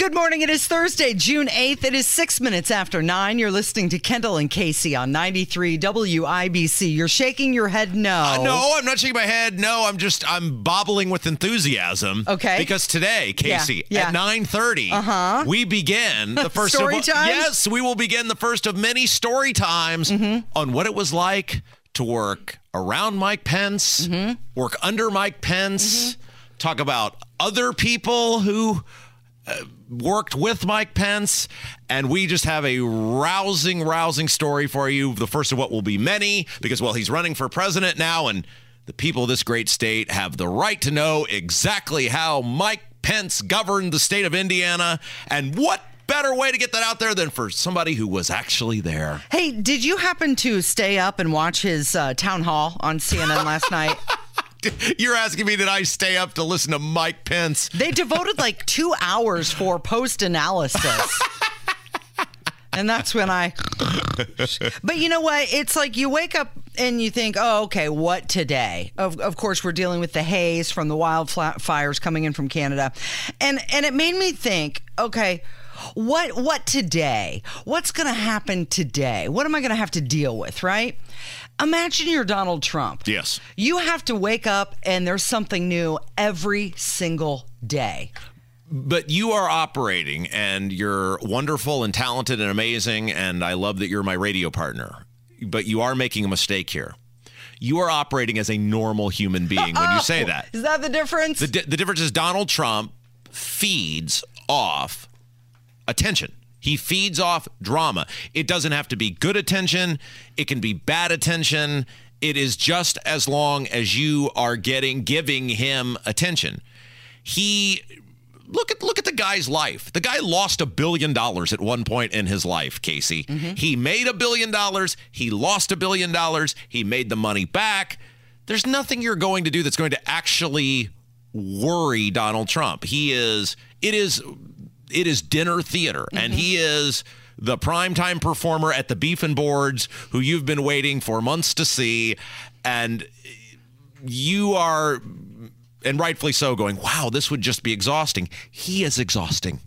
Good morning. It is Thursday, June 8th. It is six minutes after nine. You're listening to Kendall and Casey on 93 WIBC. You're shaking your head no. Uh, no, I'm not shaking my head. No, I'm just I'm bobbling with enthusiasm. Okay. Because today, Casey, yeah. at 9:30, Uh-huh. we begin the first Story of times? Yes, we will begin the first of many story times Mm-hmm. on what it was like to work around Mike Pence, Mm-hmm. work under Mike Pence, talk about other people who uh, worked with Mike Pence, and we just have a rousing, rousing story for you. The first of what will be many, because, well, he's running for president now, and the people of this great state have the right to know exactly how Mike Pence governed the state of Indiana, and what better way to get that out there than for somebody who was actually there. Hey, did you happen to stay up and watch his uh, town hall on CNN last night? You're asking me, did I stay up to listen to Mike Pence? They devoted like two hours for post analysis. And that's when I. But you know what? It's like you wake up and you think, oh, okay, what today? Of, of course, we're dealing with the haze from the wildfires coming in from Canada. And, and it made me think, okay, what what today? What's going to happen today? What am I going to have to deal with, right? Imagine you're Donald Trump. Yes. You have to wake up and there's something new every single day. But you are operating and you're wonderful and talented and amazing. And I love that you're my radio partner. But you are making a mistake here. You are operating as a normal human being when you say that. Is that the difference? The, di- the difference is Donald Trump feeds off attention. He feeds off drama. It doesn't have to be good attention, it can be bad attention. It is just as long as you are getting giving him attention. He look at look at the guy's life. The guy lost a billion dollars at one point in his life, Casey. Mm-hmm. He made a billion dollars, he lost a billion dollars, he made the money back. There's nothing you're going to do that's going to actually worry Donald Trump. He is it is it is dinner theater. And he mm-hmm. is the primetime performer at the beef and boards who you've been waiting for months to see. And you are and rightfully so going wow this would just be exhausting. He is exhausting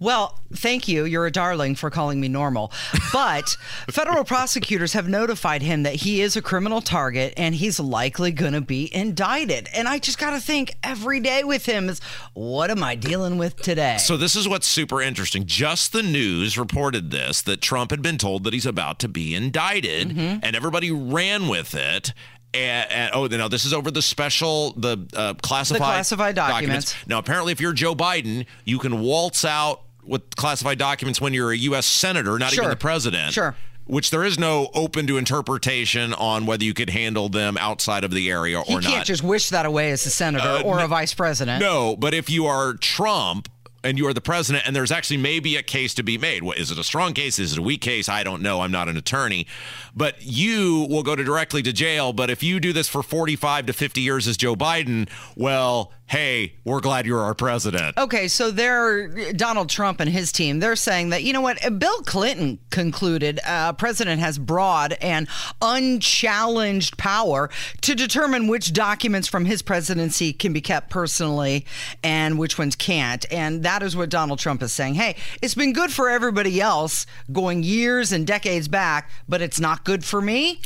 Well, thank you. You're a darling for calling me normal. But federal prosecutors have notified him that he is a criminal target and he's likely going to be indicted. And I just got to think every day with him is what am I dealing with today? so this is what's super interesting just the news reported this that trump had been told that he's about to be indicted mm-hmm. and everybody ran with it and, and oh no this is over the special the uh, classified classified documents. now apparently if you're joe biden you can waltz out with classified documents when you're a u.s senator not even the president Sure. which there is no open to interpretation on whether you could handle them outside of the area or he or can't not just wish that away as a senator Uh, or no- a vice president. no, but if you are Trump and you are the president, and there's actually maybe a case to be made. What, is it a strong case? Is it a weak case? I don't know. I'm not an attorney. But you will go to directly to jail. But if you do this for 45 to 50 years as Joe Biden, well, hey, we're glad you're our president. Okay, so they're Donald Trump and his team. They're saying that you know what Bill Clinton concluded. Uh, president has broad and unchallenged power to determine which documents from his presidency can be kept personally and which ones can't. And that is what Donald Trump is saying. Hey, it's been good for everybody else going years and decades back, but it's not good for me.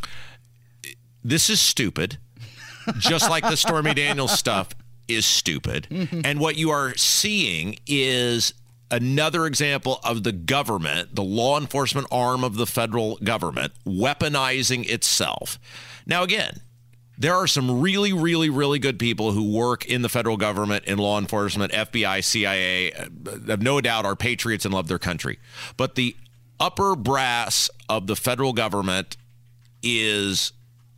this is stupid. Just like the Stormy Daniels stuff is stupid. And what you are seeing is another example of the government, the law enforcement arm of the federal government, weaponizing itself. Now, again, there are some really, really, really good people who work in the federal government, in law enforcement, FBI, CIA, uh, have no doubt are patriots and love their country. But the upper brass of the federal government is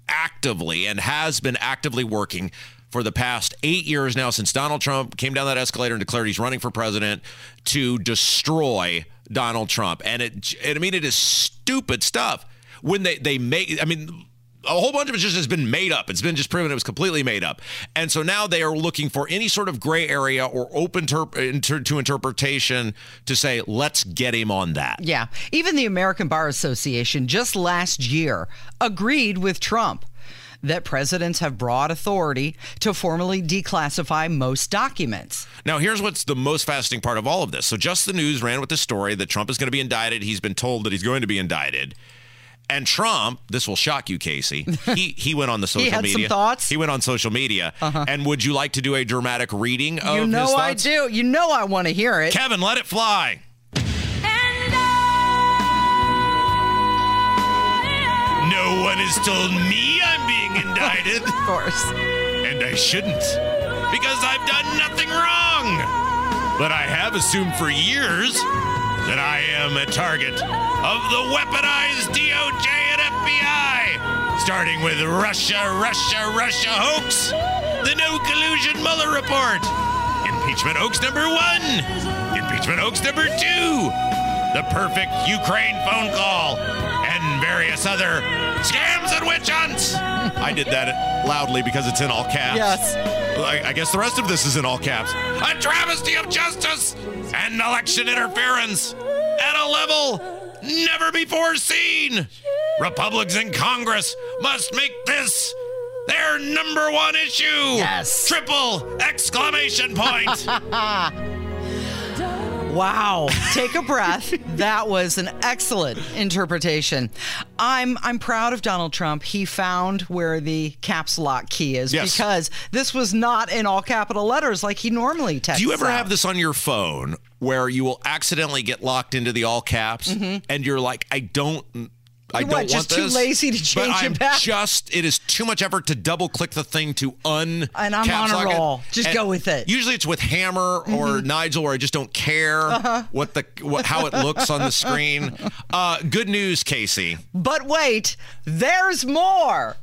actively and has been actively working for the past eight years now since Donald Trump came down that escalator and declared he's running for president to destroy Donald Trump. And it, I mean, it is stupid stuff when they, they make, I mean, a whole bunch of it just has been made up. It's been just proven it was completely made up. And so now they are looking for any sort of gray area or open ter- inter- to interpretation to say, let's get him on that. Yeah. Even the American Bar Association just last year agreed with Trump that presidents have broad authority to formally declassify most documents. Now, here's what's the most fascinating part of all of this. So, Just the News ran with the story that Trump is going to be indicted. He's been told that he's going to be indicted. And Trump, this will shock you, Casey. He he went on the social he had media. Some thoughts. He went on social media. Uh-huh. And would you like to do a dramatic reading of you know I do. You know I want to hear it. Kevin, let it fly. One has told me I'm being indicted. of course. And I shouldn't. Because I've done nothing wrong. But I have assumed for years that I am a target of the weaponized DOJ and FBI. Starting with Russia, Russia, Russia hoax, the no collusion Mueller report, impeachment hoax number one, impeachment hoax number two, the perfect Ukraine phone call, various other scams and witch hunts. I did that loudly because it's in all caps. Yes. I, I guess the rest of this is in all caps. A travesty of justice and election interference at a level never before seen. Republicans in Congress must make this their number one issue. Yes. Triple exclamation point. Wow. Take a breath. that was an excellent interpretation. I'm I'm proud of Donald Trump. He found where the caps lock key is Yes. because this was not in all capital letters like he normally texts. Do you ever out. have this on your phone where you will accidentally get locked into the all caps mm-hmm. and you're like, I don't. I You're don't what, just want too this, lazy to but change it I'm back? Just it is too much effort to double click the thing to un. And I'm on a lock it. roll. Just And go with it. Mm-hmm. Usually it's with Hammer or Nigel, where I just don't care Uh-huh. what the what, how it looks on the screen. Uh, good news, Casey. But wait, there's more.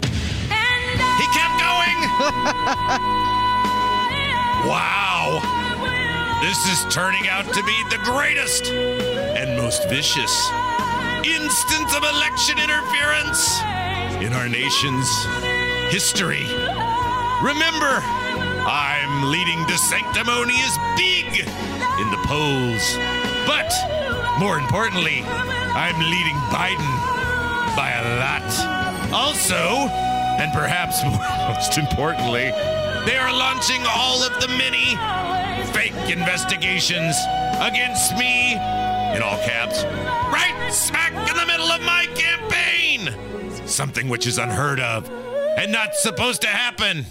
And He kept going. wow. This is turning out to be the greatest and most vicious instance of election interference in our nation's history. Remember, I'm leading DeSanctimonious big in the polls. But more importantly, I'm leading Biden by a lot. Also, and perhaps most importantly, they are launching all of the many fake investigations against me, in all caps, right smack in the middle of my campaign. Something which is unheard of and not supposed to happen.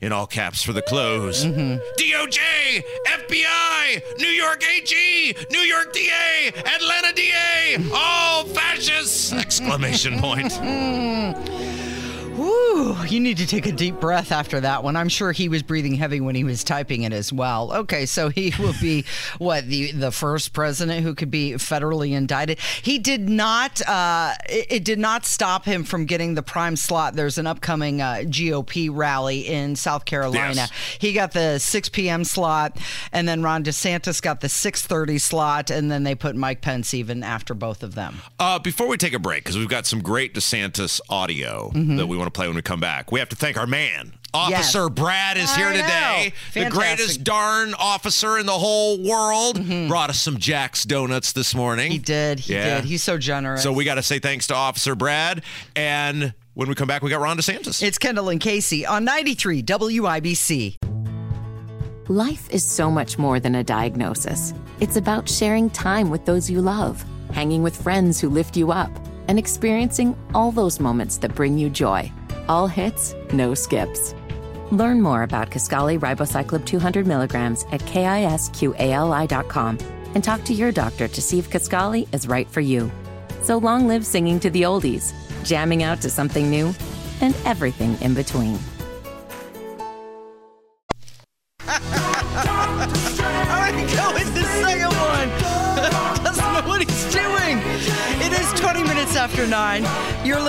In all caps for the close. Mm-hmm. DOJ, FBI, New York AG, New York DA, Atlanta DA, all fascists! Exclamation point. Whew, you need to take a deep breath after that one. I'm sure he was breathing heavy when he was typing it as well. Okay, so he will be what the the first president who could be federally indicted. He did not. Uh, it, it did not stop him from getting the prime slot. There's an upcoming uh, GOP rally in South Carolina. Yes. He got the 6 p.m. slot, and then Ron DeSantis got the 6:30 slot, and then they put Mike Pence even after both of them. Uh, before we take a break, because we've got some great DeSantis audio that we want to play when we come back, we have to thank our man. Officer Yes. Brad is here today. The greatest darn officer in the whole world. Mm-hmm. Brought us some Jack's Donuts this morning. He did. He Yeah. did. He's so generous. So we got to say thanks to Officer Brad. And when we come back, we got Ron DeSantis. It's Kendall and Casey on 93 WIBC. Life is so much more than a diagnosis. It's about sharing time with those you love, hanging with friends who lift you up, and experiencing all those moments that bring you joy. All hits, no skips. Learn more about Kisqali Ribociclib 200 milligrams at kisqali.com and talk to your doctor to see if Kisqali is right for you. So long live singing to the oldies, jamming out to something new, and everything in between.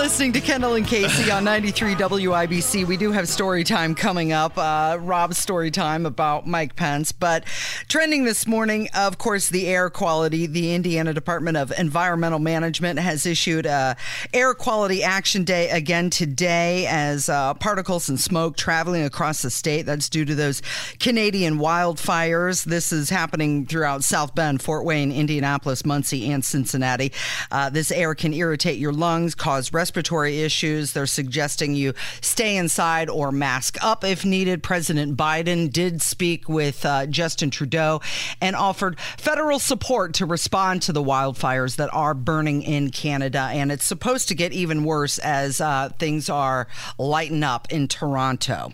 Listening to Kendall and Casey on 93 WIBC. We do have story time coming up, uh, Rob's story time about Mike Pence. But trending this morning, of course, the air quality. The Indiana Department of Environmental Management has issued a air quality action day again today as uh, particles and smoke traveling across the state. That's due to those Canadian wildfires. This is happening throughout South Bend, Fort Wayne, Indianapolis, Muncie, and Cincinnati. Uh, this air can irritate your lungs, cause respiratory issues. They're suggesting you stay inside or mask up if needed. President Biden did speak with uh, Justin Trudeau and offered federal support to respond to the wildfires that are burning in Canada. And it's supposed to get even worse as uh, things are lighting up in Toronto.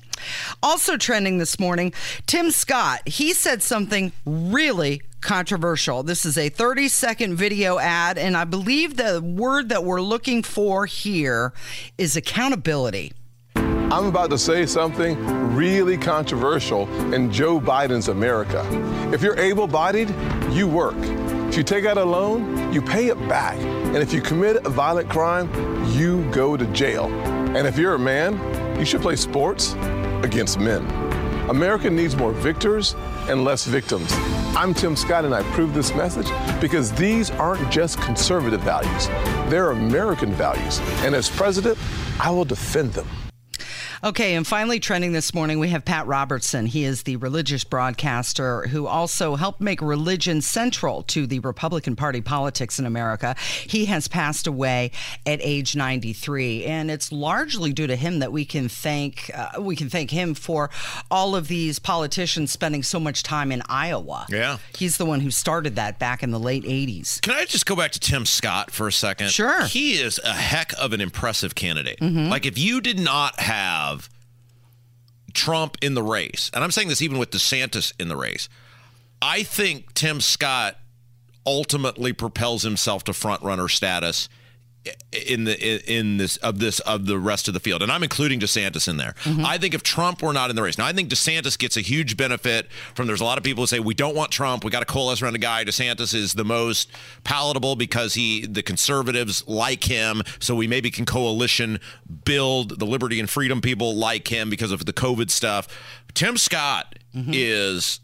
Also trending this morning, Tim Scott, he said something really controversial. This is a 30 second video ad, and I believe the word that we're looking for here is accountability. I'm about to say something really controversial in Joe Biden's America. If you're able bodied, you work. If you take out a loan, you pay it back. And if you commit a violent crime, you go to jail. And if you're a man, you should play sports against men. America needs more victors and less victims. I'm Tim Scott, and I approve this message because these aren't just conservative values, they're American values. And as president, I will defend them. Okay, and finally, trending this morning, we have Pat Robertson. He is the religious broadcaster who also helped make religion central to the Republican Party politics in America. He has passed away at age 93, and it's largely due to him that we can thank uh, we can thank him for all of these politicians spending so much time in Iowa. Yeah, he's the one who started that back in the late 80s. Can I just go back to Tim Scott for a second? Sure. He is a heck of an impressive candidate. Mm-hmm. Like if you did not have Trump in the race, and I'm saying this even with DeSantis in the race, I think Tim Scott ultimately propels himself to front runner status in the in this of this of the rest of the field, and I'm including DeSantis in there. Mm-hmm. I think if Trump were not in the race, now I think DeSantis gets a huge benefit from. There's a lot of people who say we don't want Trump. We got to coalesce around a guy. DeSantis is the most palatable because he the conservatives like him, so we maybe can coalition build the liberty and freedom people like him because of the COVID stuff. Tim Scott mm-hmm. is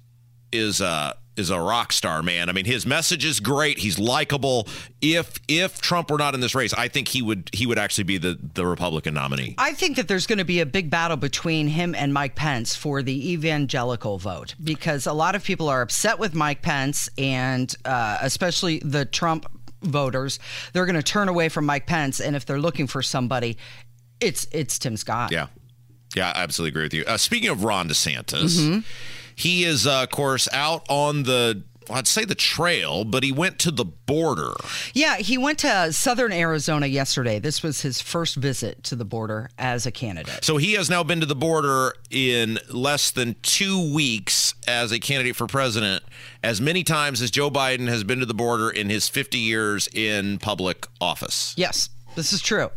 is uh is a rock star, man. I mean, his message is great. He's likable. If if Trump were not in this race, I think he would he would actually be the the Republican nominee. I think that there's going to be a big battle between him and Mike Pence for the evangelical vote because a lot of people are upset with Mike Pence and uh, especially the Trump voters. They're going to turn away from Mike Pence, and if they're looking for somebody, it's it's Tim Scott. Yeah, yeah, I absolutely agree with you. Uh, speaking of Ron DeSantis. Mm-hmm he is, uh, of course, out on the I'd say the trail, but he went to the border. Yeah, he went to southern Arizona yesterday. This was his first visit to the border as a candidate. So he has now been to the border in less than two weeks as a candidate for president, as many times as Joe Biden has been to the border in his 50 years in public office. Yes, this is true.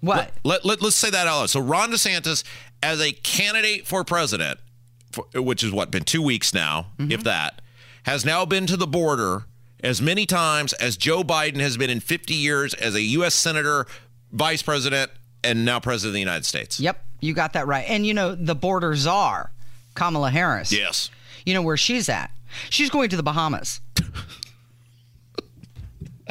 What? Let, let, let, us say that out loud. So Ron DeSantis, as a candidate for president, which is what been two weeks now, mm-hmm. if that, has now been to the border as many times as Joe Biden has been in 50 years as a U.S. senator, vice president, and now president of the United States. Yep, you got that right. And you know the border czar, Kamala Harris. Yes. You know where she's at? She's going to the Bahamas.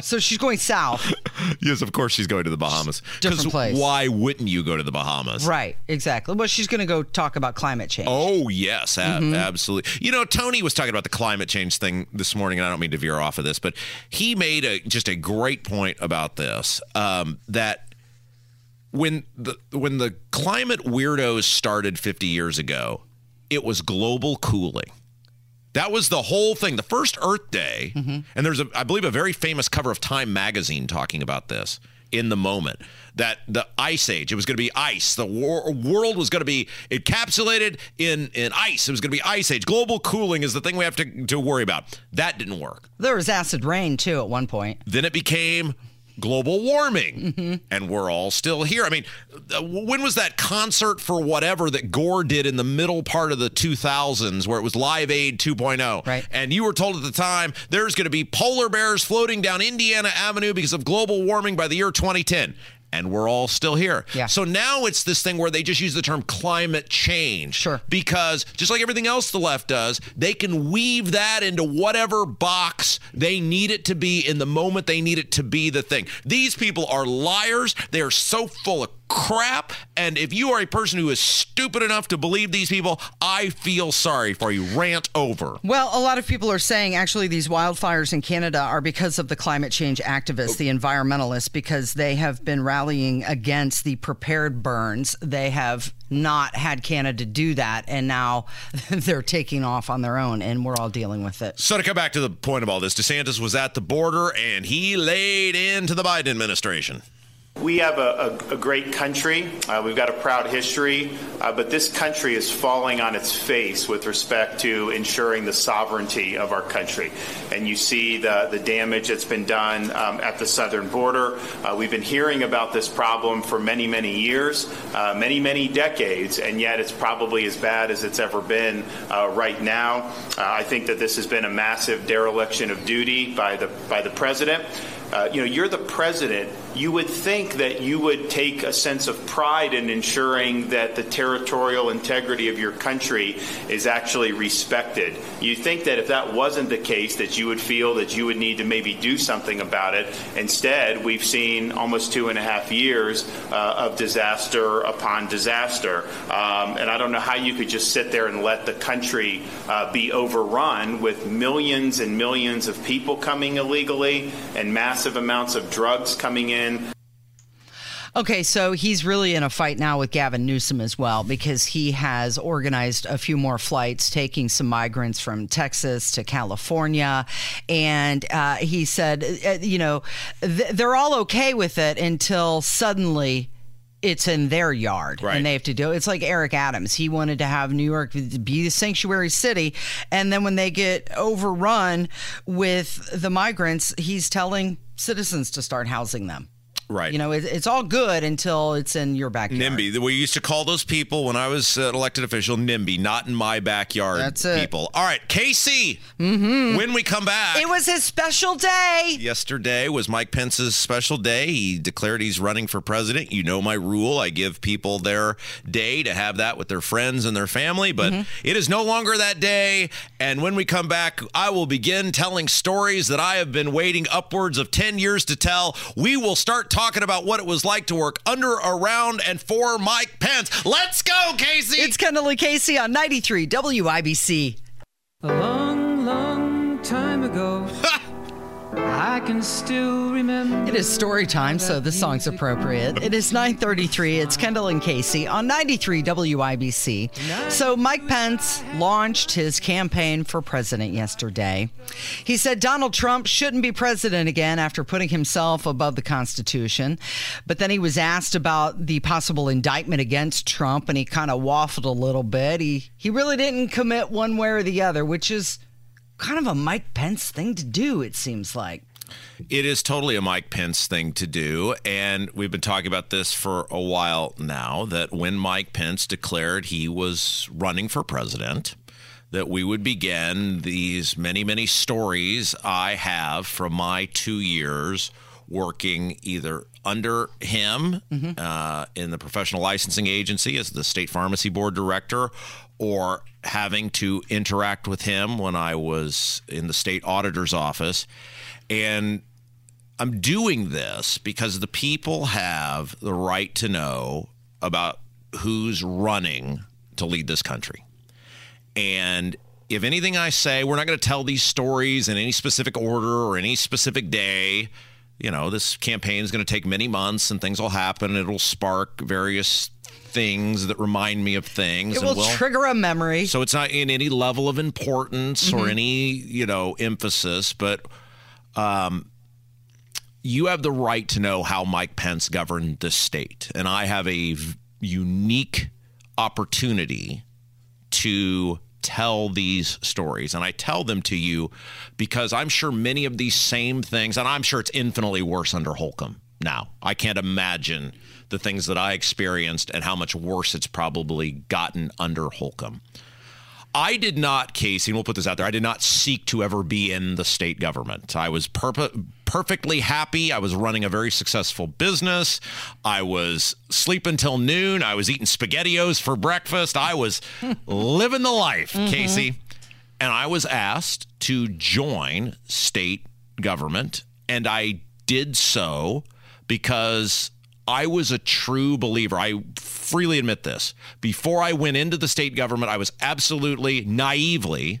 So she's going south. yes, of course she's going to the Bahamas. Different place. Why wouldn't you go to the Bahamas? Right, exactly. Well, she's going to go talk about climate change. Oh, yes, mm-hmm. absolutely. You know, Tony was talking about the climate change thing this morning, and I don't mean to veer off of this, but he made a just a great point about this um, that when the when the climate weirdos started 50 years ago, it was global cooling. That was the whole thing. The first Earth Day, mm-hmm. and there's, a, I believe, a very famous cover of Time magazine talking about this in the moment. That the ice age, it was going to be ice. The wor- world was going to be encapsulated in, in ice. It was going to be ice age. Global cooling is the thing we have to, to worry about. That didn't work. There was acid rain, too, at one point. Then it became global warming and we're all still here. I mean, uh, when was that concert for whatever that Gore did in the middle part of the 2000s where it was Live Aid 2.0? Right. And you were told at the time there's going to be polar bears floating down Indiana Avenue because of global warming by the year 2010 and we're all still here. Yeah. So now it's this thing where they just use the term climate change. Sure. Because just like everything else the left does, they can weave that into whatever box they need it to be in the moment they need it to be the thing. These people are liars. They are so full of crap. And if you are a person who is stupid enough to believe these people, I feel sorry for you. Rant over. Well, a lot of people are saying actually these wildfires in Canada are because of the climate change activists, the environmentalists, because they have been rallying against the prepared burns. They have not had Canada do that, and now they're taking off on their own, and we're all dealing with it. So to come back to the point of all this, DeSantis was at the border and he laid into the Biden administration. We have a, a, a great country. Uh, we've got a proud history, uh, but this country is falling on its face with respect to ensuring the sovereignty of our country. And you see the, the damage that's been done um, at the southern border. Uh, we've been hearing about this problem for many, many years, uh, many, many decades, and yet it's probably as bad as it's ever been uh, right now. Uh, I think that this has been a massive dereliction of duty by the by the president. Uh, you know, you're the president. You would think that you would take a sense of pride in ensuring that the territorial integrity of your country is actually respected. You think that if that wasn't the case, that you would feel that you would need to maybe do something about it. Instead, we've seen almost two and a half years uh, of disaster upon disaster, um, and I don't know how you could just sit there and let the country uh, be overrun with millions and millions of people coming illegally and massive amounts of drugs coming in. Okay, so he's really in a fight now with Gavin Newsom as well because he has organized a few more flights taking some migrants from Texas to California. And uh, he said, uh, you know, th- they're all okay with it until suddenly it's in their yard Right. and they have to do it. It's like Eric Adams. He wanted to have New York be the sanctuary city. And then when they get overrun with the migrants, he's telling citizens to start housing them. Right. You know, it, it's all good until it's in your backyard. NIMBY. We used to call those people when I was an elected official NIMBY, not in my backyard That's it. people. All right, Casey, Mm-hmm. When we come back. It was his special day. Yesterday was Mike Pence's special day. He declared he's running for president. You know my rule. I give people their day to have that with their friends and their family, but it is no longer that day. And when we come back, I will begin telling stories that I have been waiting upwards of 10 years to tell. We will start talking about what it was like to work under, around, and for Mike Pence. Let's go, Casey. It's Kendall and Casey on 93 WIBC. A long, long time ago, I can still remember. It is story time, so this song's appropriate. It is 9:33. It's Kendall and Casey on 93 WIBC. So Mike Pence launched his campaign for president yesterday. He said Donald Trump shouldn't be president again after putting himself above the Constitution. But then he was asked about the possible indictment against Trump and he kind of waffled a little bit. He he really didn't commit one way or the other, which is kind of a Mike Pence thing to do it seems like. It is totally a Mike Pence thing to do. And we've been talking about this for a while now that when Mike Pence declared he was running for president, that we would begin these many, many stories I have from my two years working either under him uh, in the professional licensing agency as the state pharmacy board director or having to interact with him when I was in the state auditor's office. And I'm doing this because the people have the right to know about who's running to lead this country. And if anything I say, we're not going to tell these stories in any specific order or any specific day. You know, this campaign is going to take many months and things will happen. It'll spark various things that remind me of things. It and will we'll- trigger a memory. so it's not in any level of importance or any, you know, emphasis, but um, you have the right to know how Mike Pence governed the state. And I have a v- unique opportunity to tell these stories. And I tell them to you because I'm sure many of these same things, and I'm sure it's infinitely worse under Holcomb now. I can't imagine the things that I experienced and how much worse it's probably gotten under Holcomb. I did not, Casey, and we'll put this out there, I did not seek to ever be in the state government. I was perp- perfectly happy. I was running a very successful business. I was sleeping till noon. I was eating SpaghettiOs for breakfast. I was living the life, mm-hmm. Casey. And I was asked to join state government, and I did so because I was a true believer. I freely admit this. Before I went into the state government, I was absolutely naively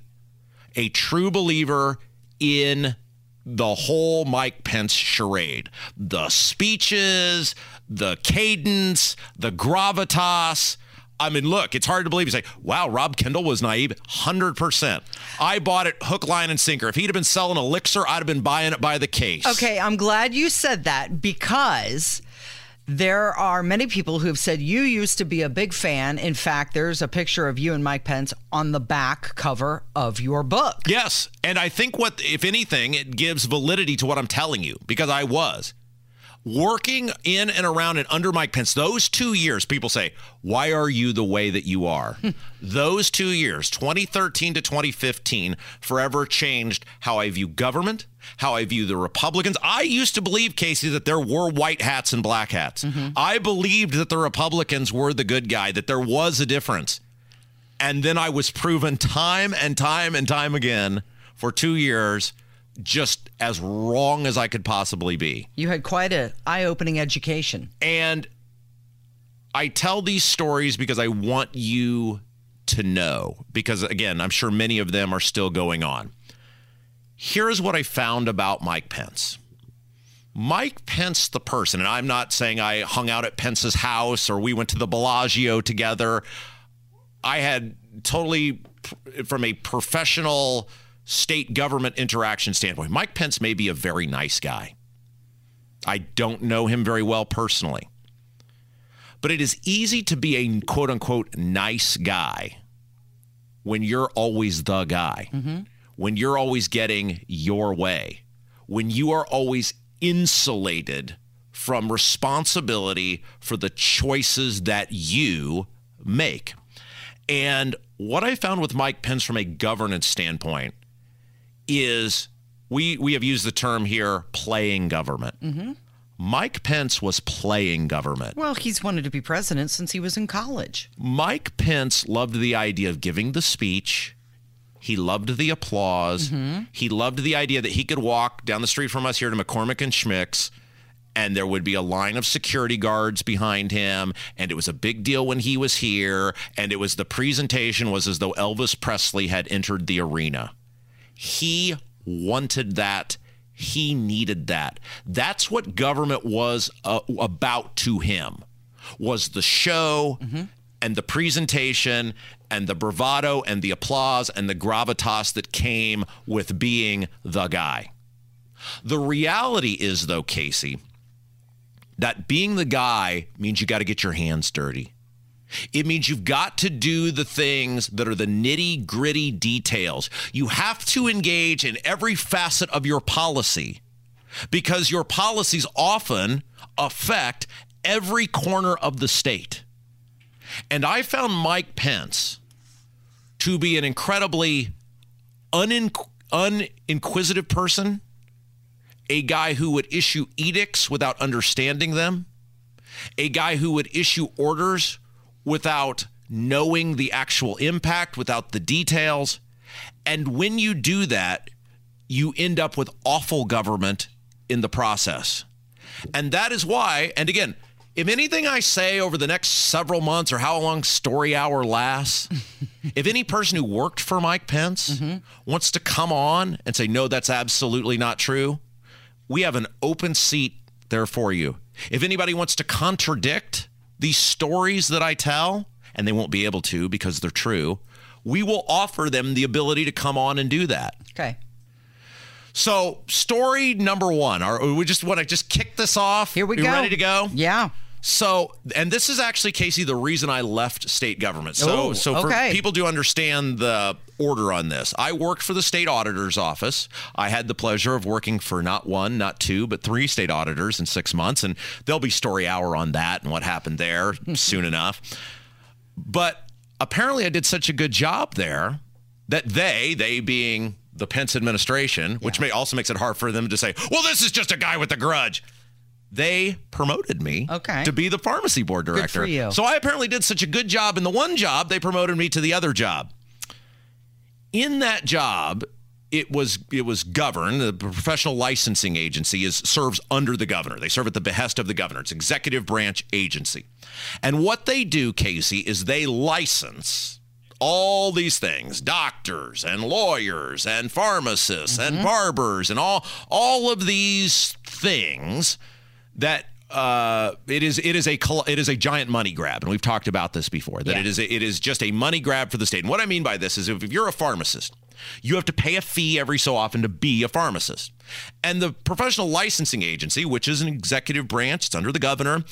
a true believer in the whole Mike Pence charade. The speeches, the cadence, the gravitas. I mean, look, it's hard to believe. You say, wow, Rob Kendall was naive. 100%. I bought it hook, line, and sinker. If he'd have been selling elixir, I'd have been buying it by the case. Okay, I'm glad you said that because there are many people who have said you used to be a big fan. In fact, there's a picture of you and Mike Pence on the back cover of your book. Yes. And I think what, if anything, it gives validity to what I'm telling you because I was working in and around and under Mike Pence. Those two years, people say, why are you the way that you are? Hmm. Those two years, 2013 to 2015, forever changed how I view government, how I view the Republicans. I used to believe, Casey, that there were white hats and black hats. Mm-hmm. I believed that the Republicans were the good guy, that there was a difference. And then I was proven time and time and time again for two years just as wrong as I could possibly be. You had quite a eye-opening education. And I tell these stories because I want you to know, because again, I'm sure many of them are still going on. Here's what I found about Mike Pence. Mike Pence, the person, and I'm not saying I hung out at Pence's house or we went to the Bellagio together. I had totally, from a professional state government interaction standpoint, Mike Pence may be a very nice guy. I don't know him very well personally. But it is easy to be a quote unquote nice guy when you're always the guy, mm-hmm. when you're always getting your way, when you are always insulated from responsibility for the choices that you make. And what I found with Mike Pence from a governance standpoint is we we have used the term here playing government. Mm-hmm. Mike Pence was playing government. Well, he's wanted to be president since he was in college. Mike Pence loved the idea of giving the speech. He loved the applause. Mm-hmm. He loved the idea that he could walk down the street from us here to McCormick and Schmick's and there would be a line of security guards behind him and it was a big deal when he was here and it was the presentation was as though Elvis Presley had entered the arena. He wanted that. He needed that. That's what government was uh, about to him. Was the show and the presentation and the bravado and the applause and the gravitas that came with being the guy. The reality is though, Casey, that being the guy means you got to get your hands dirty. It means you've got to do the things that are the nitty gritty details. You have to engage in every facet of your policy because your policies often affect every corner of the state. And I found Mike Pence to be an incredibly unin- uninquisitive person, a guy who would issue edicts without understanding them, a guy who would issue orders without knowing the actual impact, without the details. And when you do that, you end up with awful government in the process. And that is why, and again, if anything I say over the next several months or how long story hour lasts, if any person who worked for Mike Pence mm-hmm. wants to come on and say, no, that's absolutely not true, we have an open seat there for you. If anybody wants to contradict these stories that I tell, and they won't be able to because they're true, we will offer them the ability to come on and do that. Okay. So, story number one. Are we just want to just kick this off? Here we you go. ready to go? Yeah. So, and this is actually Casey the reason I left state government. So, Oh, so for okay. people to understand the order on this, I worked for the state auditor's office. I had the pleasure of working for not one, not two, but three state auditors in six months, and there'll be story hour on that and what happened there soon enough. But apparently, I did such a good job there that they, they being the Pence administration, which may also makes it hard for them to say, "Well, this is just a guy with a grudge." They promoted me Okay. to be the pharmacy board director. So I apparently did such a good job in the one job, they promoted me to the other job. In that job, it was it was governed. The professional licensing agency is serves under the governor. They serve at the behest of the governor. It's executive branch agency. And what they do, Casey, is they license all these things doctors and lawyers and pharmacists and mm-hmm. barbers and all all of these things that uh, it is it is a it is a giant money grab, and we've talked about this before. That it is it is just a money grab for the state. And what I mean by this is, if you're a pharmacist, you have to pay a fee every so often to be a pharmacist, and the professional licensing agency, which is an executive branch, it's under the governor,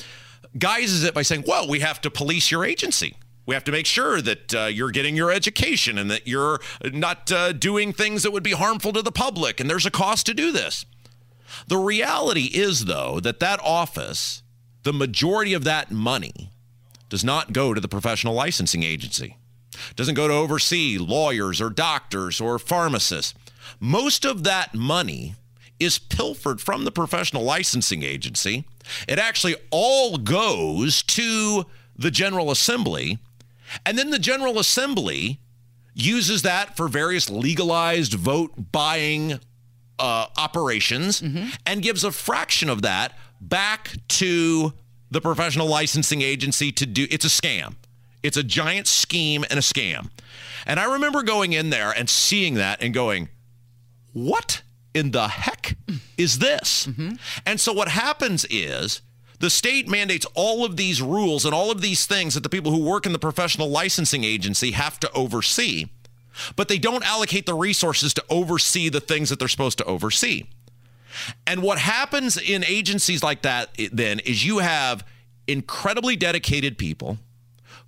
guises it by saying, "Well, we have to police your agency." We have to make sure that uh, you're getting your education and that you're not uh, doing things that would be harmful to the public. And there's a cost to do this. The reality is, though, that that office, the majority of that money, does not go to the professional licensing agency. Doesn't go to oversee lawyers or doctors or pharmacists. Most of that money is pilfered from the professional licensing agency. It actually all goes to the General Assembly. And then the General Assembly uses that for various legalized vote buying uh, operations and gives a fraction of that back to the professional licensing agency to do it's a scam. It's a giant scheme and a scam. And i remember going in there and seeing that and going what in the heck is this? And so what happens is the state mandates all of these rules and all of these things that the people who work in the professional licensing agency have to oversee but they don't allocate the resources to oversee the things that they're supposed to oversee. And what happens in agencies like that then is you have incredibly dedicated people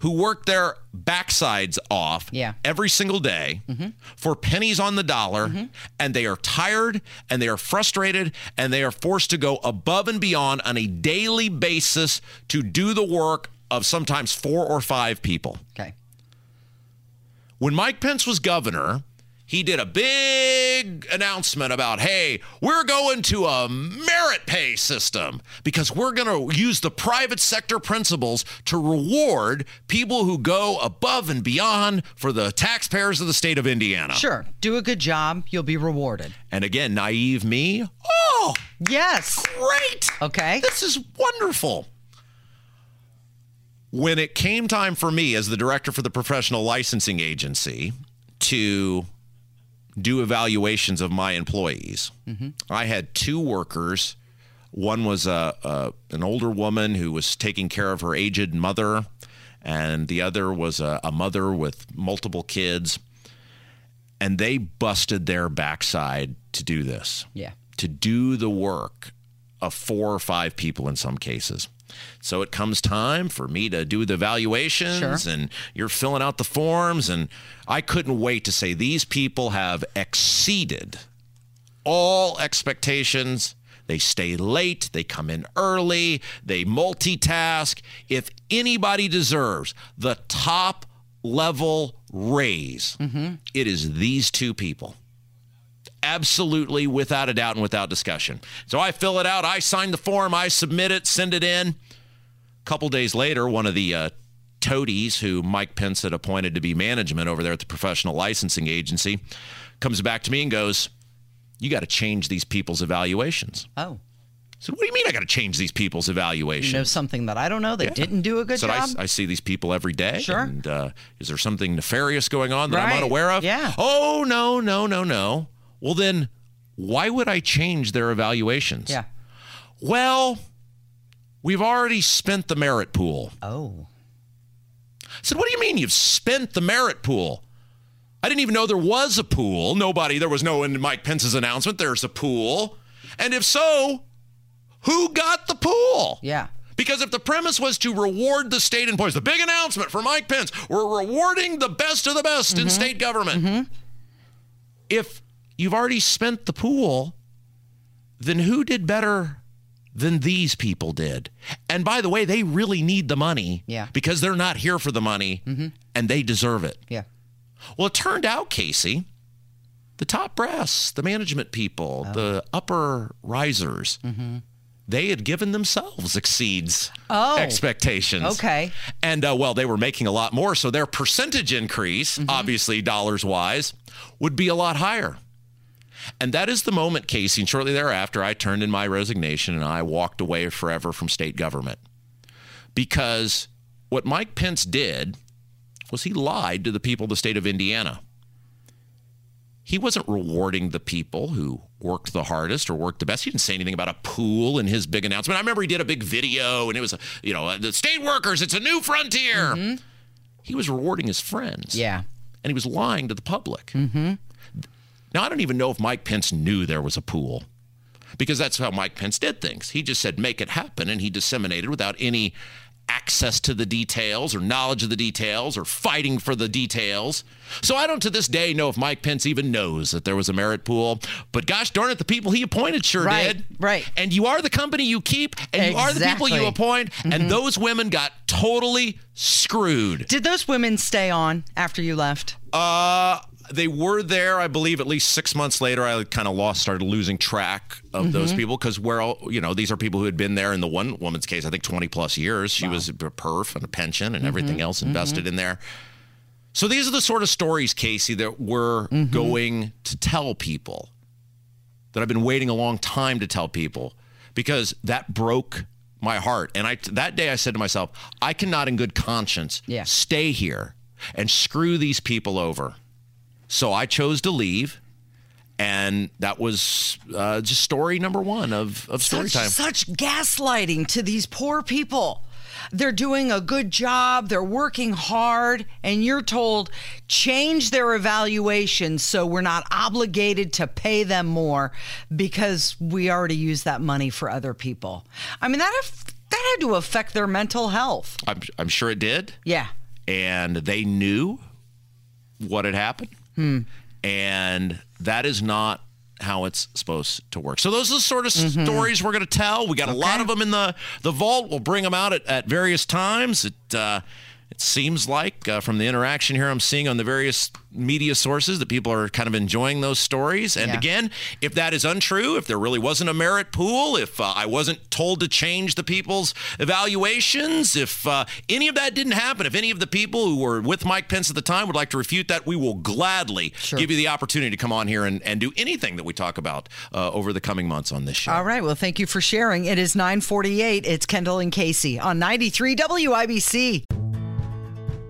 who work their backsides off Yeah. every single day mm-hmm. for pennies on the dollar mm-hmm. and they are tired and they are frustrated and they are forced to go above and beyond on a daily basis to do the work of sometimes four or five people Okay. When Mike Pence was governor, he did a big announcement about, hey, we're going to a merit pay system because we're going to use the private sector principles to reward people who go above and beyond for the taxpayers of the state of Indiana. Sure. Do a good job. You'll be rewarded. And again, naive me, oh, Yes. great. Okay. This is wonderful. When it came time for me as the director for the professional licensing agency to do evaluations of my employees, mm-hmm. I had two workers. One was a, a an older woman who was taking care of her aged mother, and the other was a, a mother with multiple kids. And they busted their backside to do this Yeah. to do the work of four or five people in some cases. So it comes time for me to do the evaluations Sure. and you're filling out the forms and I couldn't wait to say these people have exceeded all expectations. They stay late, they come in early, they multitask. If anybody deserves the top level raise, mm-hmm. it is these two people absolutely without a doubt and without discussion. So I fill it out, I sign the form, I submit it, send it in. A couple days later, one of the uh, toadies who Mike Pence had appointed to be management over there at the professional licensing agency comes back to me and goes, You got to change these people's evaluations. Oh. I said, What do you mean I got to change these people's You evaluations? know something that I don't know They Yeah. didn't do a good I, job? I see these people every day. Sure. And uh, is there something nefarious going on that I'm unaware of? Yeah. Oh, no, no, no, no. Well, then why would I change their evaluations? yeah. Well, we've already spent the merit pool. Oh. I said, What do you mean you've spent the merit pool? I didn't even know there was a pool. Nobody, there was no in Mike Pence's announcement, there's a pool. And if so, who got the pool? Yeah. Because if the premise was to reward the state employees, the big announcement for Mike Pence, we're rewarding the best of the best in state government. Hmm. If you've already spent the pool, then who did better than these people did? And by the way, they really need the money Yeah. because they're not here for the money mm-hmm. and they deserve it. Yeah. Well, it turned out, Casey, the top brass, the management people, oh. the upper risers, mm-hmm. they had given themselves exceeds Oh. expectations. Okay. And uh, well, they were making a lot more, so their percentage increase, mm-hmm. obviously dollars wise, would be a lot higher. And that is the moment, Casey. And shortly thereafter, I turned in my resignation and I walked away forever from state government. Because what Mike Pence did was he lied to the people of the state of Indiana. He wasn't rewarding the people who worked the hardest or worked the best. He didn't say anything about a pool in his big announcement. I remember he did a big video and it was, you know, the state workers, it's a new frontier. He was rewarding his friends Yeah. and he was lying to the public. Mm-hmm. Now, I don't even know if Mike Pence knew there was a pool because that's how Mike Pence did things. He just said, make it happen, and he disseminated without any access to the details or knowledge of the details or fighting for the details. So I don't to this day know if Mike Pence even knows that there was a merit pool. But gosh darn it, the people he appointed sure Right, did. right. And you are the company you keep, and you are the people you Exactly. appoint, and those women got totally screwed. Did those women stay on after you left? Uh, they were there, I believe, at least six months later. I kind of lost, started losing track of those mm-hmm. people because where all- you know these are people who had been there in the one woman's case, I think twenty plus years. She was a perf and a pension and mm-hmm. everything else mm-hmm. invested in there. So these are the sort of stories, Casey, that we're going to tell people that I've been waiting a long time to tell people because that broke my heart. And I that day I said to myself, I cannot in good conscience Yeah. stay here and screw these people over. So I chose to leave. And that was uh, just story number one of, of story such, time. Such gaslighting to these poor people. They're doing a good job, they're working hard, and you're told change their evaluation so we're not obligated to pay them more because we already use that money for other people. I mean, that, that had to affect their mental health. I'm, I'm sure it did. Yeah. and they knew what had happened. And that is not how it's supposed to work. So those are the sort of stories we're going to tell. We got a lot of them in the the vault. We'll bring them out at, at various times. It uh, it seems like uh, from the interaction here I'm seeing on the various media sources that people are kind of enjoying those stories. And Yeah. again, if that is untrue, if there really wasn't a merit pool, if uh, I wasn't told to change the people's evaluations, if uh, any of that didn't happen, if any of the people who were with Mike Pence at the time would like to refute that, we will gladly give you the opportunity to come on here and, and do anything that we talk about uh, over the coming months on this show. All right. Well, thank you for sharing. It is 948. It's Kendall and Casey on 93 WIBC.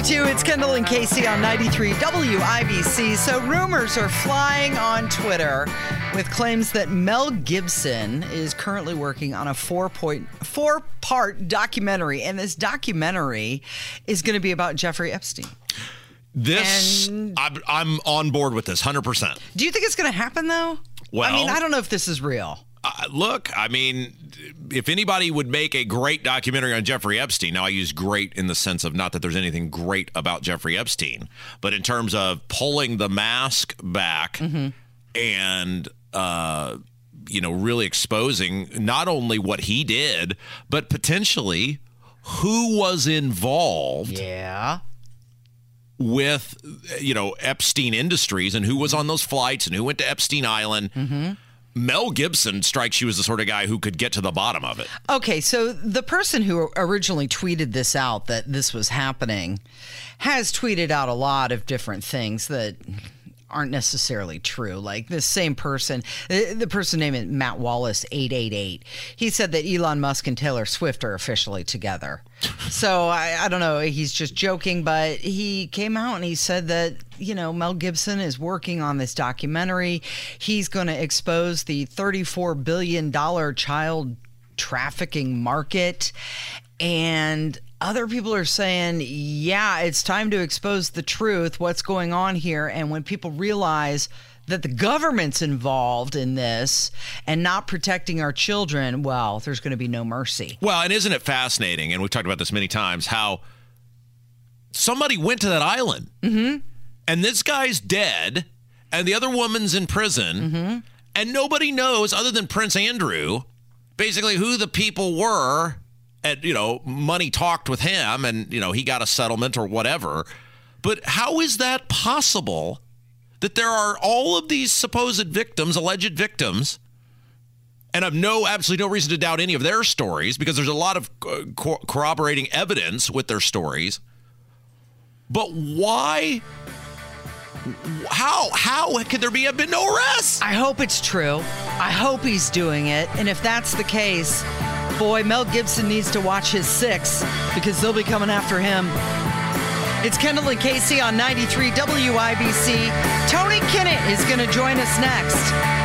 52. It's Kendall and Casey on 93 WIBC. So rumors are flying on Twitter with claims that Mel Gibson is currently working on a four point four part documentary, and this documentary is going to be about Jeffrey Epstein. This I'm, I'm on board with this 100%. Do you think it's going to happen though? Well, I mean, I don't know if this is real. Uh, look, I mean, if anybody would make a great documentary on Jeffrey Epstein, now I use great in the sense of not that there's anything great about Jeffrey Epstein, but in terms of pulling the mask back and, uh, you know, really exposing not only what he did, but potentially who was involved Yeah. with you know Epstein Industries and who was on those flights and who went to Epstein Island. Mel Gibson strikes you as the sort of guy who could get to the bottom of it. Okay, so the person who originally tweeted this out that this was happening has tweeted out a lot of different things that aren't necessarily true. Like this same person, the the person named Matt Wallace, 888, he said that Elon Musk and Taylor Swift are officially together. So I, I don't know, he's just joking, but he came out and he said that, you know, Mel Gibson is working on this documentary. He's going to expose the $34 billion child trafficking market. And other people are saying, yeah, it's time to expose the truth, what's going on here. And when people realize that the government's involved in this and not protecting our children, well, there's going to be no mercy. Well, and isn't it fascinating? And we've talked about this many times how somebody went to that island mm-hmm. and this guy's dead and the other woman's in prison mm-hmm. and nobody knows other than Prince Andrew basically who the people were and you know money talked with him and you know he got a settlement or whatever but how is that possible that there are all of these supposed victims alleged victims and I've no absolutely no reason to doubt any of their stories because there's a lot of uh, co- corroborating evidence with their stories. But why? How how could there be have been no arrests? I hope it's true. I hope he's doing it. And if that's the case, boy, Mel Gibson needs to watch his six because they'll be coming after him. It's Kendall and Casey on 93 WIBC. Tony Kinnett is going to join us next.